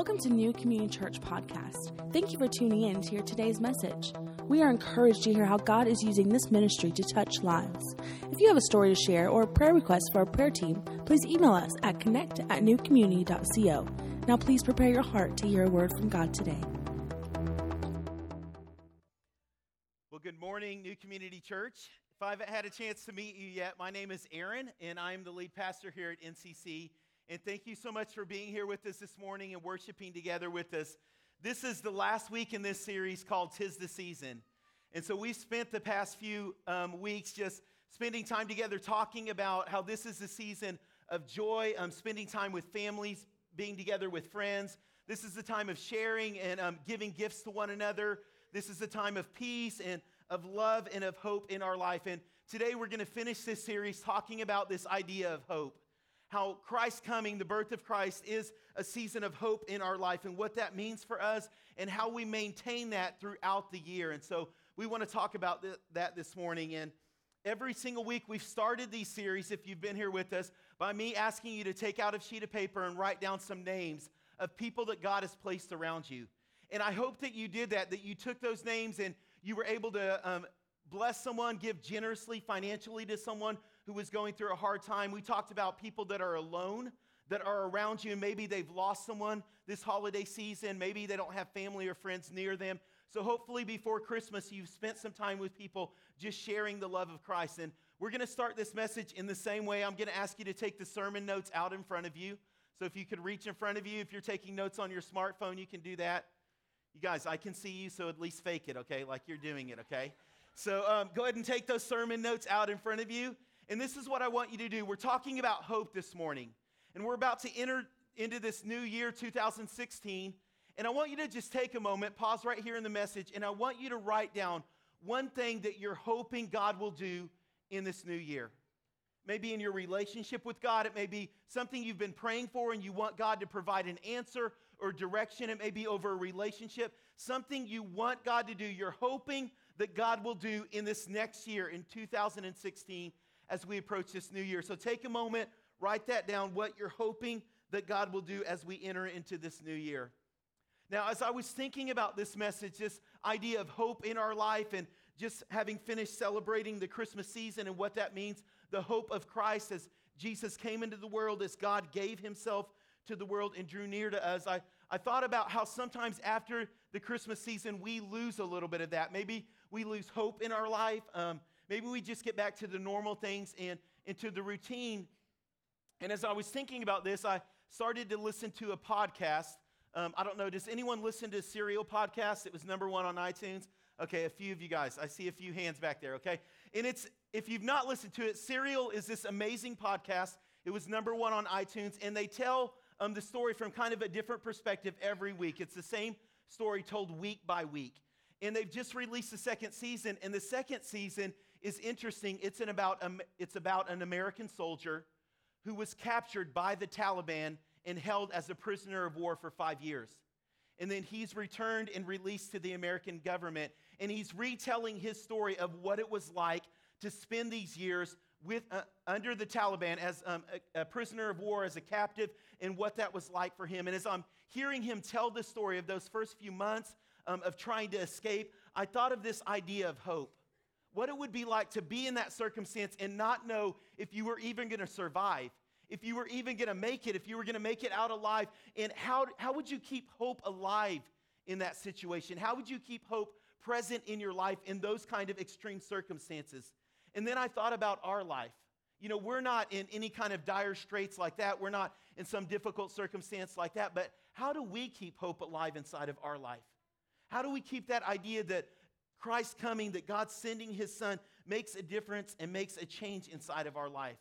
Welcome to New Community Church Podcast. Thank you for tuning in to hear today's message. We are encouraged to hear how God is using this ministry to touch lives. If you have a story to share or a prayer request for our prayer team, please email us at connect at newcommunity.co. Now, please prepare your heart to hear a word from God today. Well, good morning, New Community Church. If I haven't had a chance to meet you yet, my name is Aaron, and I'm the lead pastor here at NCC. And thank you so much for being here with us this morning and worshiping together with us. This is the last week in this series called Tis the Season. And so we've spent the past few um, weeks just spending time together talking about how this is the season of joy, um, spending time with families, being together with friends. This is the time of sharing and um, giving gifts to one another. This is the time of peace and of love and of hope in our life. And today we're going to finish this series talking about this idea of hope how Christ coming, the birth of Christ, is a season of hope in our life and what that means for us and how we maintain that throughout the year. And so we want to talk about th- that this morning. And every single week we've started these series, if you've been here with us, by me asking you to take out a sheet of paper and write down some names of people that God has placed around you. And I hope that you did that, that you took those names and you were able to um, bless someone, give generously financially to someone who was going through a hard time. We talked about people that are alone, that are around you. Maybe they've lost someone this holiday season. Maybe they don't have family or friends near them. So hopefully before Christmas, you've spent some time with people just sharing the love of Christ. And we're going to start this message in the same way. I'm going to ask you to take the sermon notes out in front of you. So if you could reach in front of you, if you're taking notes on your smartphone, you can do that. You guys, I can see you, so at least fake it, okay? Like you're doing it, okay? So um, go ahead and take those sermon notes out in front of you. And this is what I want you to do. We're talking about hope this morning, and we're about to enter into this new year, 2016. And I want you to just take a moment, pause right here in the message, and I want you to write down one thing that you're hoping God will do in this new year. Maybe in your relationship with God, it may be something you've been praying for and you want God to provide an answer or direction. It may be over a relationship, something you want God to do. You're hoping that God will do in this next year, in 2016 as we approach this new year. So take a moment, write that down, what you're hoping that God will do as we enter into this new year. Now, as I was thinking about this message, this idea of hope in our life, and just having finished celebrating the Christmas season and what that means, the hope of Christ as Jesus came into the world, as God gave himself to the world and drew near to us, I, I thought about how sometimes after the Christmas season, we lose a little bit of that. Maybe we lose hope in our life. Um, Maybe we just get back to the normal things and into the routine. And as I was thinking about this, I started to listen to a podcast. Um, I don't know, does anyone listen to Serial Podcast? It was number one on iTunes. Okay, a few of you guys. I see a few hands back there, okay? And it's, if you've not listened to it, Serial is this amazing podcast. It was number one on iTunes, and they tell um, the story from kind of a different perspective every week. It's the same story told week by week. And they've just released the second season, and the second season is interesting. It's, about, it's about an American soldier who was captured by the Taliban and held as a prisoner of war for five years. And then he's returned and released to the American government. And he's retelling his story of what it was like to spend these years with, uh, under the Taliban as um, a, a, prisoner of war, as a captive, and what that was like for him. And as I'm hearing him tell the story of those first few months um, of trying to escape, I thought of this idea of hope what it would be like to be in that circumstance and not know if you were even going to survive, if you were even going to make it, if you were going to make it out alive. And how, how would you keep hope alive in that situation? How would you keep hope present in your life in those kind of extreme circumstances? And then I thought about our life. You know, we're not in any kind of dire straits like that. We're not in some difficult circumstance like that. But how do we keep hope alive inside of our life? How do we keep that idea that Christ coming, that God sending his son makes a difference and makes a change inside of our life.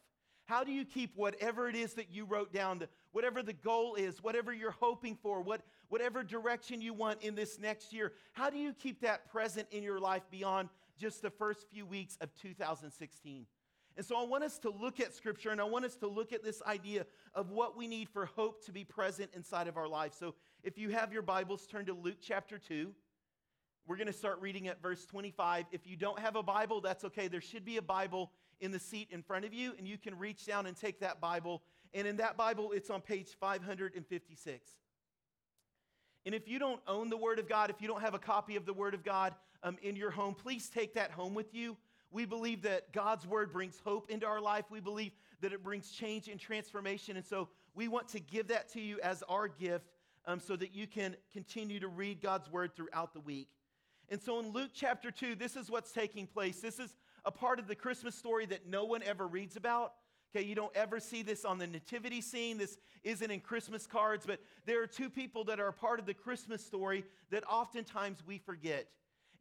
How do you keep whatever it is that you wrote down, whatever the goal is, whatever you're hoping for, what, whatever direction you want in this next year, how do you keep that present in your life beyond just the first few weeks of 2016? And so I want us to look at Scripture and I want us to look at this idea of what we need for hope to be present inside of our life. So if you have your Bibles, turn to Luke chapter 2. We're going to start reading at verse 25. If you don't have a Bible, that's okay. There should be a Bible in the seat in front of you, and you can reach down and take that Bible. And in that Bible, it's on page 556. And if you don't own the Word of God, if you don't have a copy of the Word of God um, in your home, please take that home with you. We believe that God's Word brings hope into our life. We believe that it brings change and transformation. And so we want to give that to you as our gift um, so that you can continue to read God's Word throughout the week. And so in Luke chapter 2, this is what's taking place. This is a part of the Christmas story that no one ever reads about. Okay, you don't ever see this on the nativity scene. This isn't in Christmas cards, but there are two people that are a part of the Christmas story that oftentimes we forget.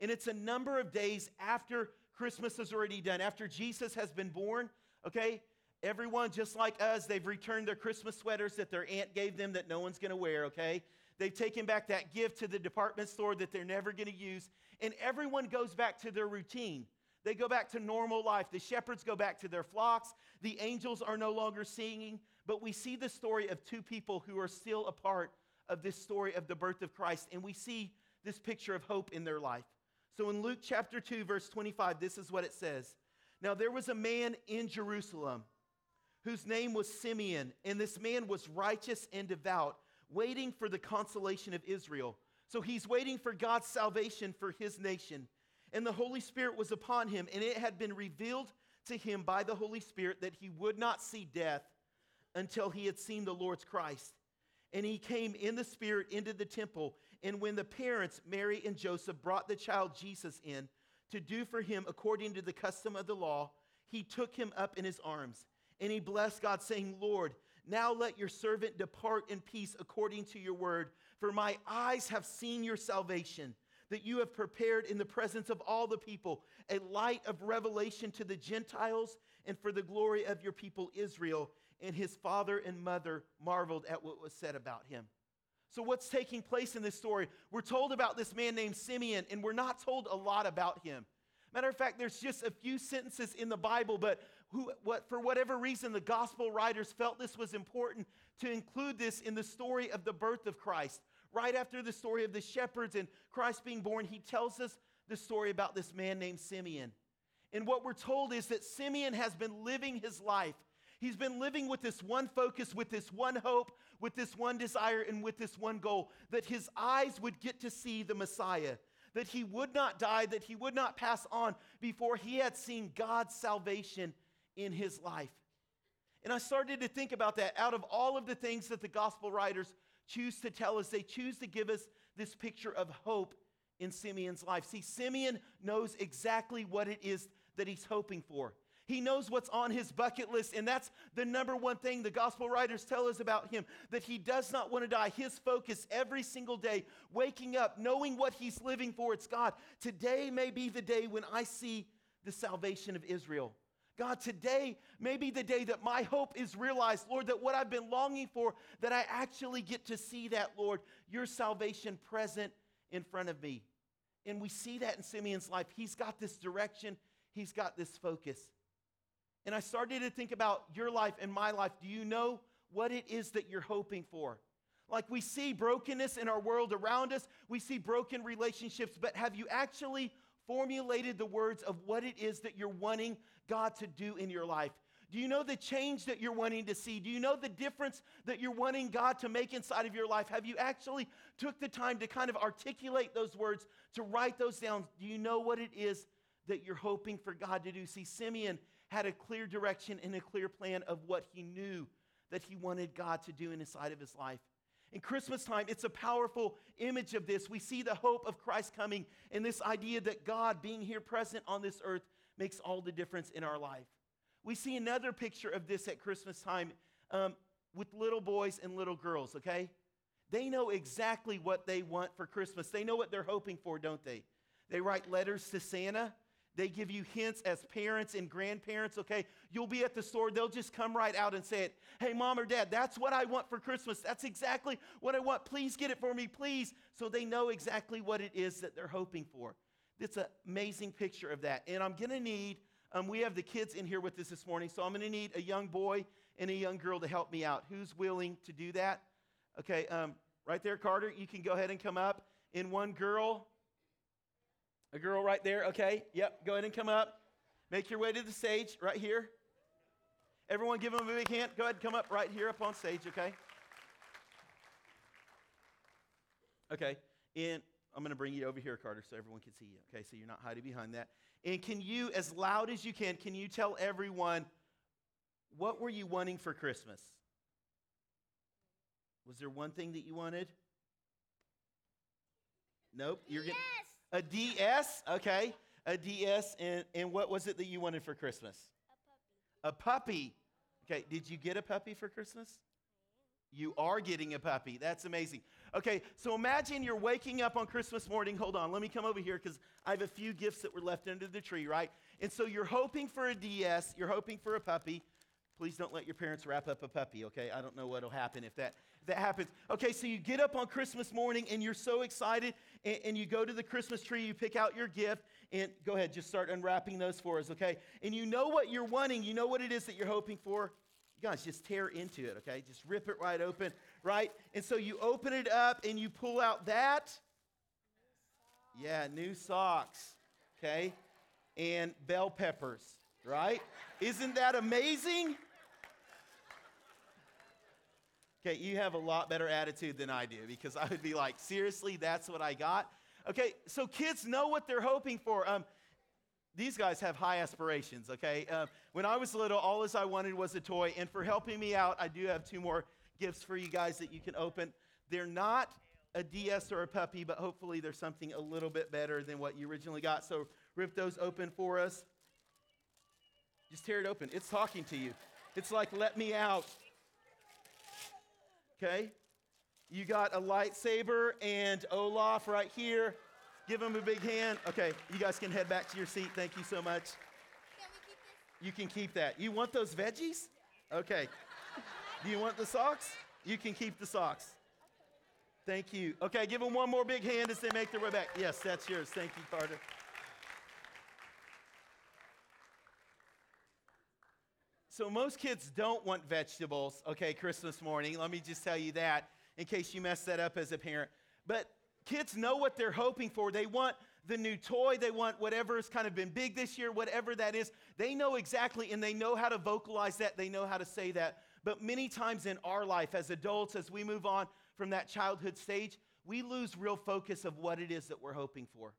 And it's a number of days after Christmas is already done, after Jesus has been born. Okay, everyone, just like us, they've returned their Christmas sweaters that their aunt gave them that no one's to wear. Okay, they've taken back that gift to the department store that they're never going to use, and everyone goes back to their routine. They go back to normal life. The shepherds go back to their flocks. The angels are no longer singing. But we see the story of two people who are still a part of this story of the birth of Christ. And we see this picture of hope in their life. So in Luke chapter 2, verse 25, this is what it says Now there was a man in Jerusalem whose name was Simeon, and this man was righteous and devout, waiting for the consolation of Israel. So he's waiting for God's salvation for his nation. And the Holy Spirit was upon him, and it had been revealed to him by the Holy Spirit that he would not see death until he had seen the Lord's Christ. And he came in the Spirit into the temple. And when the parents, Mary and Joseph, brought the child Jesus in to do for him according to the custom of the law, he took him up in his arms. And he blessed God, saying, Lord, now let your servant depart in peace according to your word. For my eyes have seen your salvation that you have prepared in the presence of all the people a light of revelation to the Gentiles and for the glory of your people Israel. And his father and mother marveled at what was said about him. So, what's taking place in this story? We're told about this man named Simeon, and we're not told a lot about him. Matter of fact, there's just a few sentences in the Bible, but who, what, for whatever reason, the gospel writers felt this was important to include this in the story of the birth of Christ right after the story of the shepherds and Christ being born, he tells us the story about this man named Simeon. And what we're told is that Simeon has been living his life. He's been living with this one focus, with this one hope, with this one desire, and with this one goal that his eyes would get to see the Messiah, that he would not die, that he would not pass on before he had seen God's salvation in his life. And I started to think about that. Out of all of the things that the gospel writers choose to tell us, they choose to give us this picture of hope in Simeon's life. See, Simeon knows exactly what it is that he's hoping for. He knows what's on his bucket list, and that's the number one thing the gospel writers tell us about him that he does not want to die. His focus every single day, waking up, knowing what he's living for, it's God. Today may be the day when I see the salvation of Israel. God, today may be the day that my hope is realized, Lord, that what I've been longing for, that I actually get to see that, Lord, your salvation present in front of me. And we see that in Simeon's life. He's got this direction, he's got this focus. And I started to think about your life and my life. Do you know what it is that you're hoping for? Like we see brokenness in our world around us, we see broken relationships, but have you actually formulated the words of what it is that you're wanting God to do in your life? Do you know the change that you're wanting to see? Do you know the difference that you're wanting God to make inside of your life? Have you actually took the time to kind of articulate those words, to write those down? Do you know what it is that you're hoping for God to do? See, Simeon had a clear direction and a clear plan of what he knew that he wanted God to do inside of his life. In Christmas time, it's a powerful image of this. We see the hope of Christ coming and this idea that God being here present on this earth makes all the difference in our life. We see another picture of this at Christmas time um, with little boys and little girls, okay? They know exactly what they want for Christmas. They know what they're hoping for, don't they? They write letters to Santa. They give you hints as parents and grandparents, okay? You'll be at the store, they'll just come right out and say it. Hey, mom or dad, that's what I want for Christmas. That's exactly what I want. Please get it for me, please. So they know exactly what it is that they're hoping for. It's an amazing picture of that. And I'm to need, um, we have the kids in here with us this morning, so I'm to need a young boy and a young girl to help me out. Who's willing to do that? Okay, um, right there, Carter, you can go ahead and come up. And one girl, a girl right there, okay? Yep, go ahead and come up. Make your way to the stage right here. Everyone give them a big hand. Go ahead, come up right here up on stage, okay? Okay. And I'm going to bring you over here, Carter, so everyone can see you. Okay, so you're not hiding behind that. And can you, as loud as you can, can you tell everyone what were you wanting for Christmas? Was there one thing that you wanted? Nope. You're getting a DS. Okay, a DS. And and what was it that you wanted for Christmas? A puppy. A puppy. Okay. Did you get a puppy for Christmas? You are getting a puppy. That's amazing. Okay, so imagine you're waking up on Christmas morning. Hold on, let me come over here because I have a few gifts that were left under the tree, right? And so you're hoping for a DS, you're hoping for a puppy. Please don't let your parents wrap up a puppy, okay? I don't know what'll happen if that, if that happens. Okay, so you get up on Christmas morning and you're so excited, and, and you go to the Christmas tree, you pick out your gift, and go ahead, just start unwrapping those for us, okay? And you know what you're wanting, you know what it is that you're hoping for. You guys just tear into it, okay? Just rip it right open, right? And so you open it up and you pull out that. Yeah, new socks, okay? And bell peppers, right? Isn't that amazing? Okay, you have a lot better attitude than I do because I would be like, seriously, that's what I got? Okay, so kids know what they're hoping for. Um, these guys have high aspirations, okay? Uh, when I was little, all I wanted was a toy. And for helping me out, I do have two more gifts for you guys that you can open. They're not a DS or a puppy, but hopefully there's something a little bit better than what you originally got. So rip those open for us. Just tear it open. It's talking to you. It's like, let me out. Okay? You got a lightsaber and Olaf right here. Give him a big hand. Okay, you guys can head back to your seat. Thank you so much. You can keep that. You want those veggies? Okay. Do you want the socks? You can keep the socks. Thank you. Okay, give them one more big hand as they make their way back. Yes, that's yours. Thank you, Carter. So, most kids don't want vegetables, okay, Christmas morning. Let me just tell you that in case you mess that up as a parent. But Kids know what they're hoping for. They want the new toy, they want whatever has kind of been big this year, whatever that is. They know exactly and they know how to vocalize that, they know how to say that. But many times in our life as adults, as we move on from that childhood stage, we lose real focus of what it is that we're hoping for.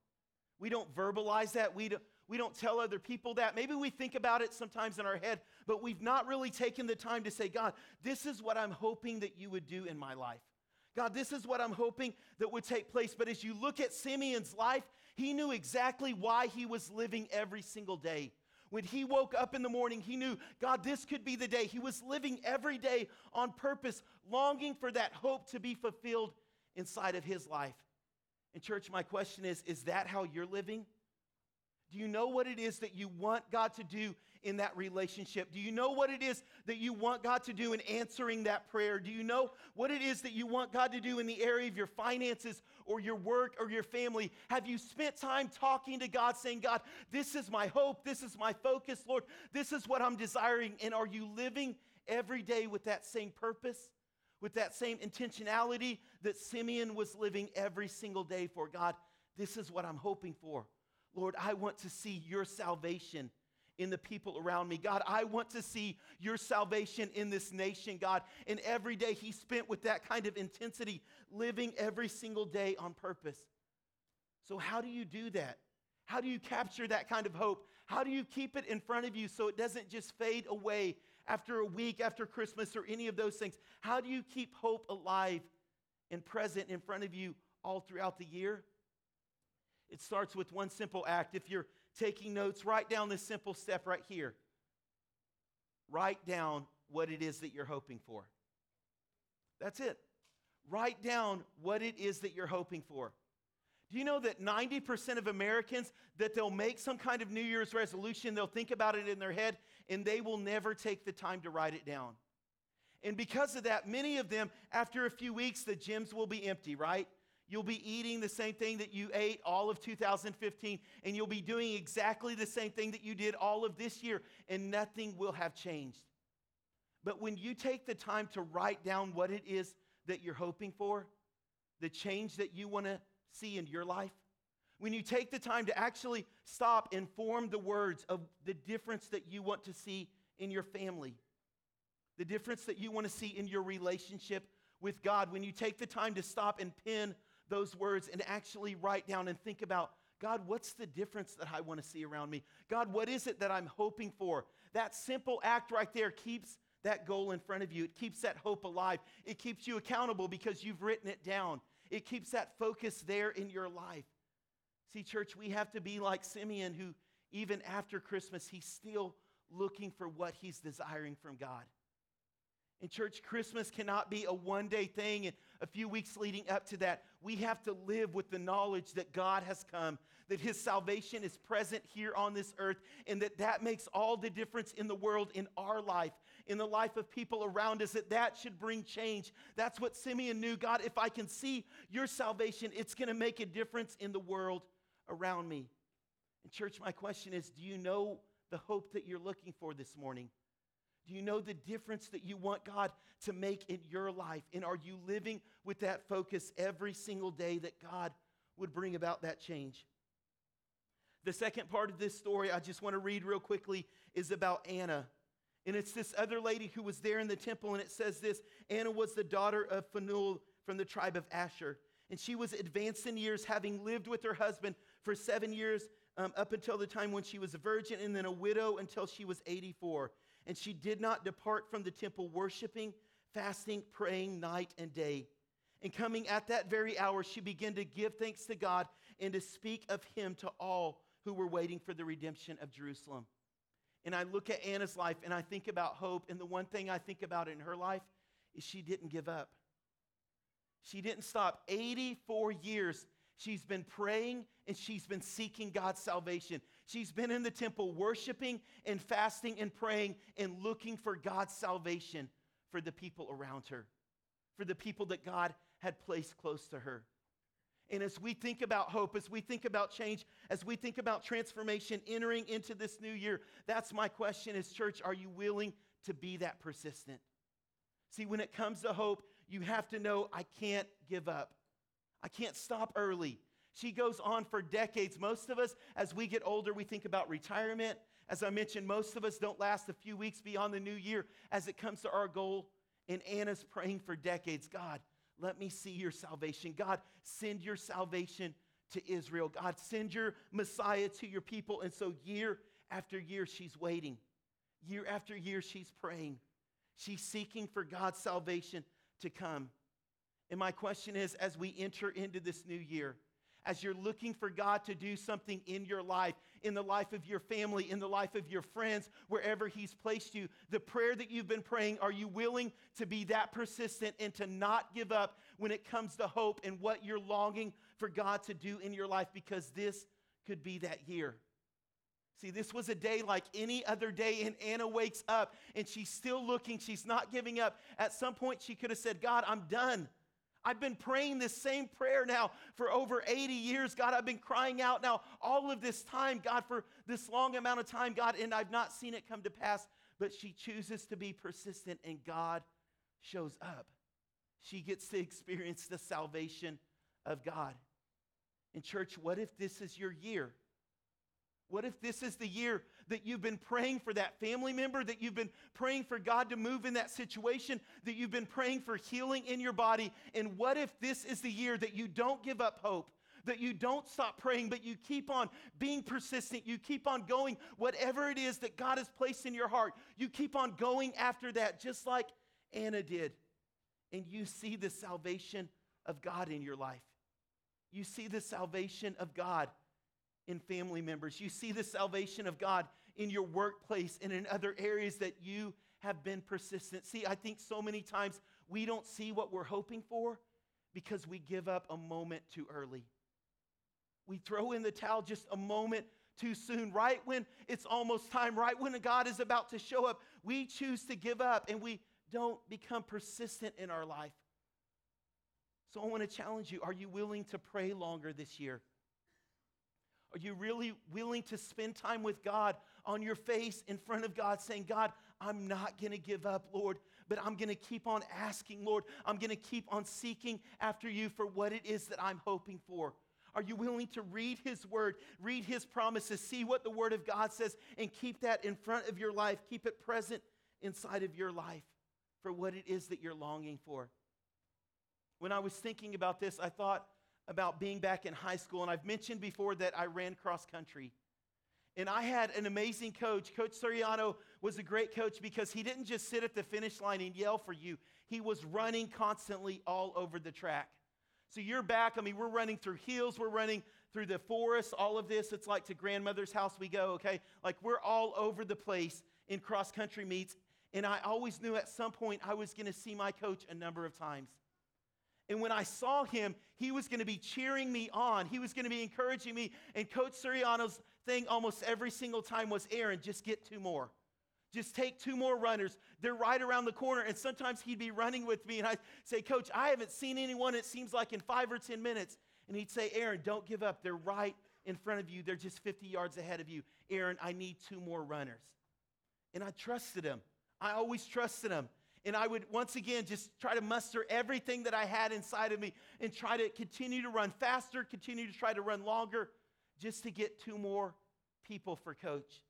We don't verbalize that. We don't, we don't tell other people that. Maybe we think about it sometimes in our head, but we've not really taken the time to say, God, this is what I'm hoping that you would do in my life. God, this is what I'm hoping that would take place. But as you look at Simeon's life, he knew exactly why he was living every single day. When he woke up in the morning, he knew, God, this could be the day. He was living every day on purpose, longing for that hope to be fulfilled inside of his life. And, church, my question is is that how you're living? Do you know what it is that you want God to do in that relationship? Do you know what it is that you want God to do in answering that prayer? Do you know what it is that you want God to do in the area of your finances or your work or your family? Have you spent time talking to God saying, God, this is my hope, this is my focus, Lord, this is what I'm desiring? And are you living every day with that same purpose? With that same intentionality that Simeon was living every single day for God, this is what I'm hoping for. Lord, I want to see your salvation in the people around me. God, I want to see your salvation in this nation, God. And every day he spent with that kind of intensity, living every single day on purpose. So, how do you do that? How do you capture that kind of hope? How do you keep it in front of you so it doesn't just fade away after a week, after Christmas, or any of those things? How do you keep hope alive and present in front of you all throughout the year? It starts with one simple act. If you're taking notes, write down this simple step right here. Write down what it is that you're hoping for. That's it. Write down what it is that you're hoping for. Do you know that 90% of Americans that they'll make some kind of New Year's resolution, they'll think about it in their head and they will never take the time to write it down. And because of that, many of them after a few weeks the gyms will be empty, right? You'll be eating the same thing that you ate all of 2015, and you'll be doing exactly the same thing that you did all of this year, and nothing will have changed. But when you take the time to write down what it is that you're hoping for, the change that you want to see in your life, when you take the time to actually stop and form the words of the difference that you want to see in your family, the difference that you want to see in your relationship with God, when you take the time to stop and pin those words and actually write down and think about God, what's the difference that I want to see around me? God, what is it that I'm hoping for? That simple act right there keeps that goal in front of you. It keeps that hope alive. It keeps you accountable because you've written it down. It keeps that focus there in your life. See, church, we have to be like Simeon, who even after Christmas, he's still looking for what he's desiring from God. In church, Christmas cannot be a one day thing and a few weeks leading up to that. We have to live with the knowledge that God has come, that his salvation is present here on this earth, and that that makes all the difference in the world, in our life, in the life of people around us, that that should bring change. That's what Simeon knew. God, if I can see your salvation, it's going to make a difference in the world around me. And, church, my question is do you know the hope that you're looking for this morning? Do you know the difference that you want God to make in your life? And are you living with that focus every single day that God would bring about that change? The second part of this story I just want to read real quickly is about Anna. And it's this other lady who was there in the temple, and it says this Anna was the daughter of Phanuel from the tribe of Asher. And she was advanced in years, having lived with her husband for seven years um, up until the time when she was a virgin, and then a widow until she was 84. And she did not depart from the temple, worshiping, fasting, praying night and day. And coming at that very hour, she began to give thanks to God and to speak of him to all who were waiting for the redemption of Jerusalem. And I look at Anna's life and I think about hope, and the one thing I think about in her life is she didn't give up. She didn't stop. 84 years she's been praying and she's been seeking God's salvation. She's been in the temple worshiping and fasting and praying and looking for God's salvation for the people around her, for the people that God had placed close to her. And as we think about hope, as we think about change, as we think about transformation entering into this new year, that's my question is church, are you willing to be that persistent? See, when it comes to hope, you have to know I can't give up. I can't stop early. She goes on for decades. Most of us, as we get older, we think about retirement. As I mentioned, most of us don't last a few weeks beyond the new year as it comes to our goal. And Anna's praying for decades God, let me see your salvation. God, send your salvation to Israel. God, send your Messiah to your people. And so, year after year, she's waiting. Year after year, she's praying. She's seeking for God's salvation to come. And my question is as we enter into this new year, as you're looking for God to do something in your life, in the life of your family, in the life of your friends, wherever He's placed you, the prayer that you've been praying, are you willing to be that persistent and to not give up when it comes to hope and what you're longing for God to do in your life? Because this could be that year. See, this was a day like any other day, and Anna wakes up and she's still looking. She's not giving up. At some point, she could have said, God, I'm done. I've been praying this same prayer now for over 80 years. God, I've been crying out now all of this time, God, for this long amount of time, God, and I've not seen it come to pass. But she chooses to be persistent, and God shows up. She gets to experience the salvation of God. In church, what if this is your year? What if this is the year that you've been praying for that family member, that you've been praying for God to move in that situation, that you've been praying for healing in your body? And what if this is the year that you don't give up hope, that you don't stop praying, but you keep on being persistent, you keep on going, whatever it is that God has placed in your heart, you keep on going after that, just like Anna did. And you see the salvation of God in your life. You see the salvation of God in family members. You see the salvation of God in your workplace and in other areas that you have been persistent. See, I think so many times we don't see what we're hoping for because we give up a moment too early. We throw in the towel just a moment too soon, right when it's almost time, right when God is about to show up. We choose to give up and we don't become persistent in our life. So I want to challenge you are you willing to pray longer this year? Are you really willing to spend time with God on your face in front of God, saying, God, I'm not going to give up, Lord, but I'm going to keep on asking, Lord. I'm going to keep on seeking after you for what it is that I'm hoping for. Are you willing to read His Word, read His promises, see what the Word of God says, and keep that in front of your life? Keep it present inside of your life for what it is that you're longing for. When I was thinking about this, I thought about being back in high school. And I've mentioned before that I ran cross country. And I had an amazing coach. Coach Soriano was a great coach because he didn't just sit at the finish line and yell for you, he was running constantly all over the track. So you're back. I mean, we're running through hills, we're running through the forest, all of this. It's like to grandmother's house we go, okay? Like we're all over the place in cross country meets. And I always knew at some point I was going to see my coach a number of times. And when I saw him, he was going to be cheering me on. He was going to be encouraging me. And Coach Soriano's thing almost every single time was Aaron, just get two more. Just take two more runners. They're right around the corner. And sometimes he'd be running with me, and I'd say, Coach, I haven't seen anyone, it seems like in five or 10 minutes. And he'd say, Aaron, don't give up. They're right in front of you, they're just 50 yards ahead of you. Aaron, I need two more runners. And I trusted him. I always trusted him. And I would once again just try to muster everything that I had inside of me and try to continue to run faster, continue to try to run longer, just to get two more people for coach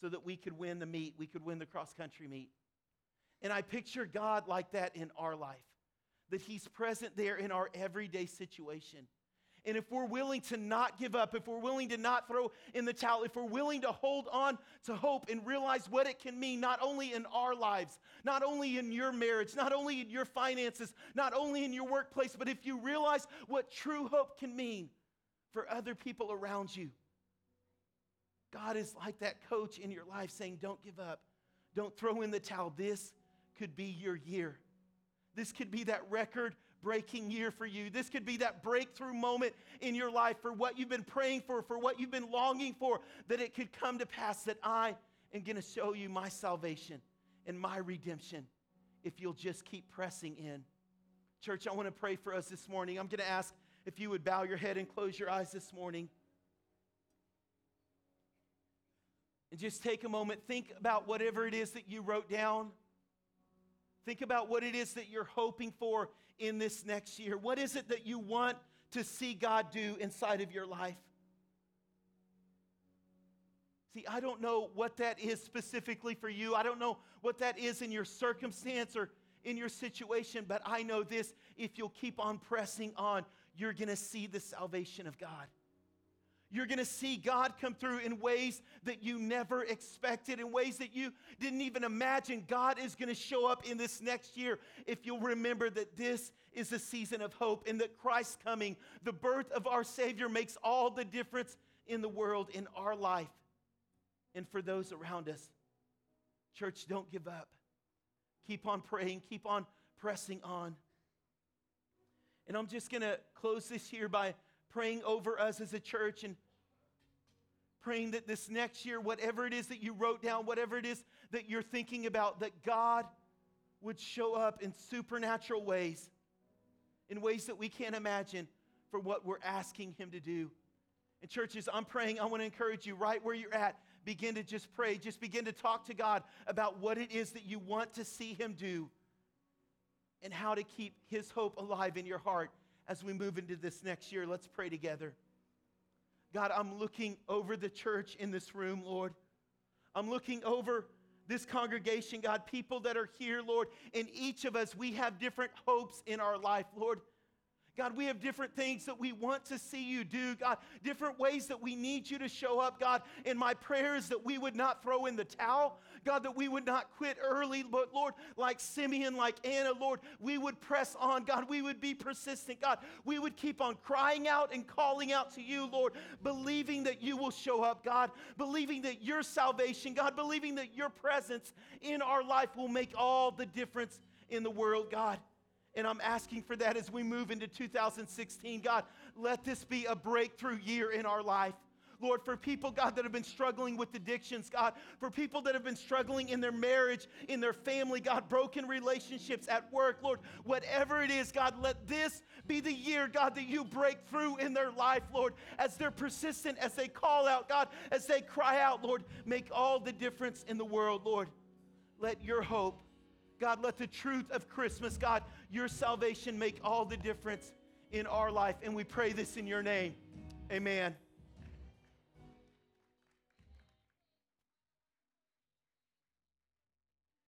so that we could win the meet, we could win the cross country meet. And I picture God like that in our life, that He's present there in our everyday situation. And if we're willing to not give up, if we're willing to not throw in the towel, if we're willing to hold on to hope and realize what it can mean, not only in our lives, not only in your marriage, not only in your finances, not only in your workplace, but if you realize what true hope can mean for other people around you. God is like that coach in your life saying, Don't give up. Don't throw in the towel. This could be your year. This could be that record breaking year for you. This could be that breakthrough moment in your life for what you've been praying for, for what you've been longing for, that it could come to pass that I am going to show you my salvation and my redemption if you'll just keep pressing in. Church, I want to pray for us this morning. I'm going to ask if you would bow your head and close your eyes this morning. And just take a moment, think about whatever it is that you wrote down. Think about what it is that you're hoping for in this next year? What is it that you want to see God do inside of your life? See, I don't know what that is specifically for you. I don't know what that is in your circumstance or in your situation, but I know this if you'll keep on pressing on, you're going to see the salvation of God. You're going to see God come through in ways that you never expected, in ways that you didn't even imagine. God is going to show up in this next year if you'll remember that this is a season of hope and that Christ's coming, the birth of our Savior, makes all the difference in the world, in our life, and for those around us. Church, don't give up. Keep on praying, keep on pressing on. And I'm just going to close this here by praying over us as a church and praying that this next year, whatever it is that you wrote down, whatever it is that you're thinking about, that God would show up in supernatural ways, in ways that we can't imagine for what we're asking Him to do. And churches, I'm praying, I want to encourage you right where you're at, begin to just pray. Just begin to talk to God about what it is that you want to see Him do and how to keep His hope alive in your heart as we move into this next year. Let's pray together. God, I'm looking over the church in this room, Lord. I'm looking over this congregation, God, people that are here, Lord. And each of us, we have different hopes in our life, Lord. God, we have different things that we want to see you do, God, different ways that we need you to show up, God. And my prayer is that we would not throw in the towel, God, that we would not quit early, but Lord, like Simeon, like Anna, Lord, we would press on, God. We would be persistent, God. We would keep on crying out and calling out to you, Lord, believing that you will show up, God, believing that your salvation, God, believing that your presence in our life will make all the difference in the world, God. And I'm asking for that as we move into 2016. God, let this be a breakthrough year in our life. Lord, for people, God, that have been struggling with addictions, God, for people that have been struggling in their marriage, in their family, God, broken relationships at work, Lord, whatever it is, God, let this be the year, God, that you break through in their life, Lord, as they're persistent, as they call out, God, as they cry out, Lord, make all the difference in the world, Lord. Let your hope God, let the truth of Christmas, God, your salvation make all the difference in our life. And we pray this in your name. Amen.